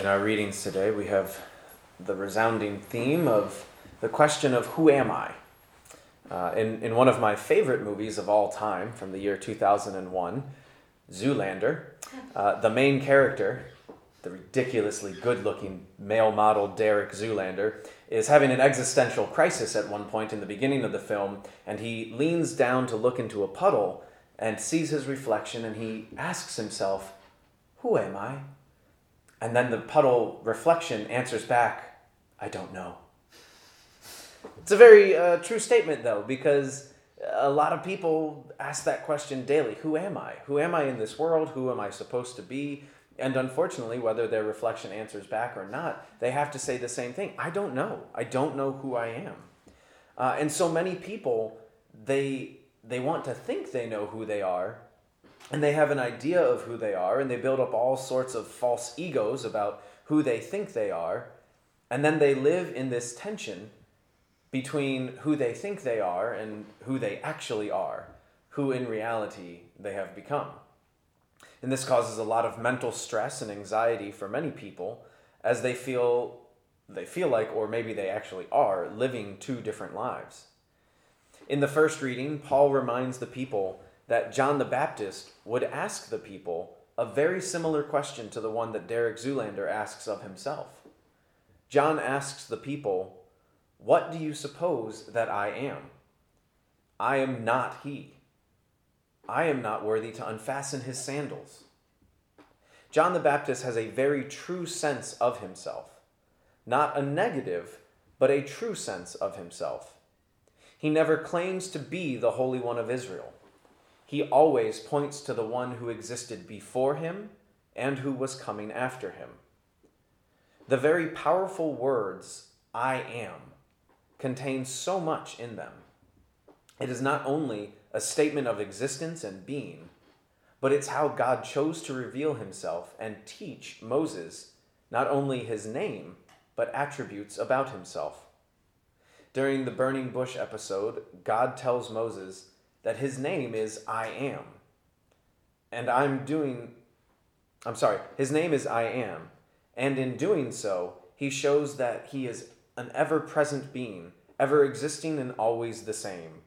In our readings today, we have the resounding theme of the question of who am I? Uh, in, in one of my favorite movies of all time from the year 2001, Zoolander, uh, the main character, the ridiculously good looking male model Derek Zoolander, is having an existential crisis at one point in the beginning of the film, and he leans down to look into a puddle and sees his reflection, and he asks himself, Who am I? And then the puddle reflection answers back, I don't know. It's a very uh, true statement, though, because a lot of people ask that question daily Who am I? Who am I in this world? Who am I supposed to be? And unfortunately, whether their reflection answers back or not, they have to say the same thing I don't know. I don't know who I am. Uh, and so many people, they, they want to think they know who they are, and they have an idea of who they are, and they build up all sorts of false egos about who they think they are, and then they live in this tension between who they think they are and who they actually are, who in reality they have become. And this causes a lot of mental stress and anxiety for many people as they feel they feel like or maybe they actually are living two different lives. In the first reading, Paul reminds the people that John the Baptist would ask the people a very similar question to the one that Derek Zoolander asks of himself. John asks the people, What do you suppose that I am? I am not he. I am not worthy to unfasten his sandals. John the Baptist has a very true sense of himself, not a negative, but a true sense of himself. He never claims to be the Holy One of Israel. He always points to the one who existed before him and who was coming after him. The very powerful words, I am, contain so much in them. It is not only a statement of existence and being, but it's how God chose to reveal himself and teach Moses not only his name, but attributes about himself. During the burning bush episode, God tells Moses that his name is I am. And I'm doing, I'm sorry, his name is I am. And in doing so, he shows that he is an ever present being, ever existing and always the same.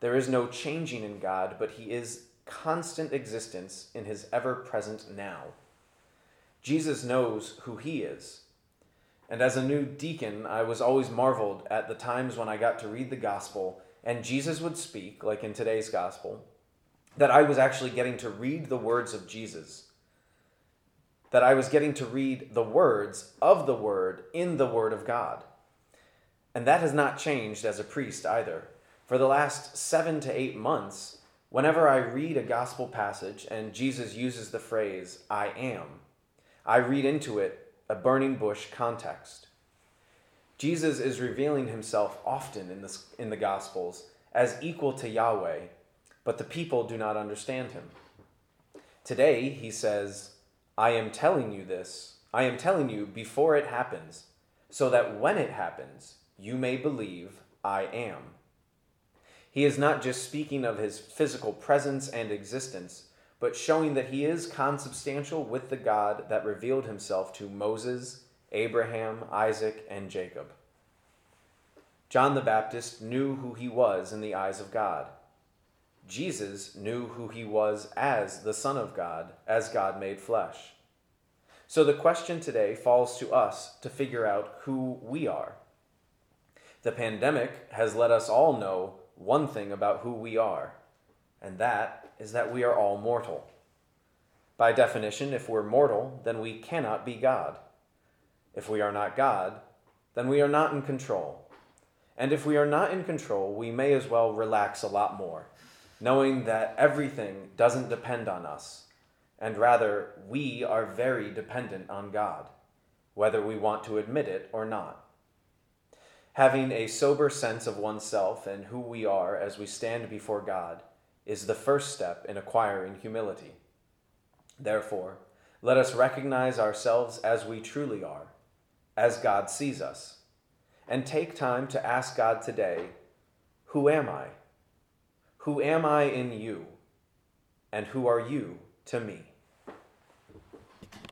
There is no changing in God, but he is constant existence in his ever present now. Jesus knows who he is. And as a new deacon, I was always marveled at the times when I got to read the gospel and Jesus would speak, like in today's gospel, that I was actually getting to read the words of Jesus. That I was getting to read the words of the Word in the Word of God. And that has not changed as a priest either. For the last seven to eight months, whenever I read a gospel passage and Jesus uses the phrase, I am, I read into it a burning bush context. Jesus is revealing himself often in, the in the Gospels as equal to Yahweh, but the people do not understand him. Today, he says, I am telling you this, I am telling you before it happens, so that when it happens, you may believe I am. He is not just speaking of his physical presence and existence, but showing that he is consubstantial with the God that revealed himself to Moses Abraham, Isaac, and Jacob. John the Baptist knew who he was in the eyes of God. Jesus knew who he was as the Son of God, as God made flesh. So the question today falls to us to figure out who we are. The pandemic has let us all know one thing about who we are, and that is that we are all mortal. By definition, if we're mortal, then we cannot be God. If we are not God, then we are not in control. And if we are not in control, we may as well relax a lot more, knowing that everything doesn't depend on us, and rather, we are very dependent on God, whether we want to admit it or not. Having a sober sense of oneself and who we are as we stand before God is the first step in acquiring humility. Therefore, let us recognize ourselves as we truly are as God sees us. And take time to ask God today, Who am I? Who am I in you? And who are you to me?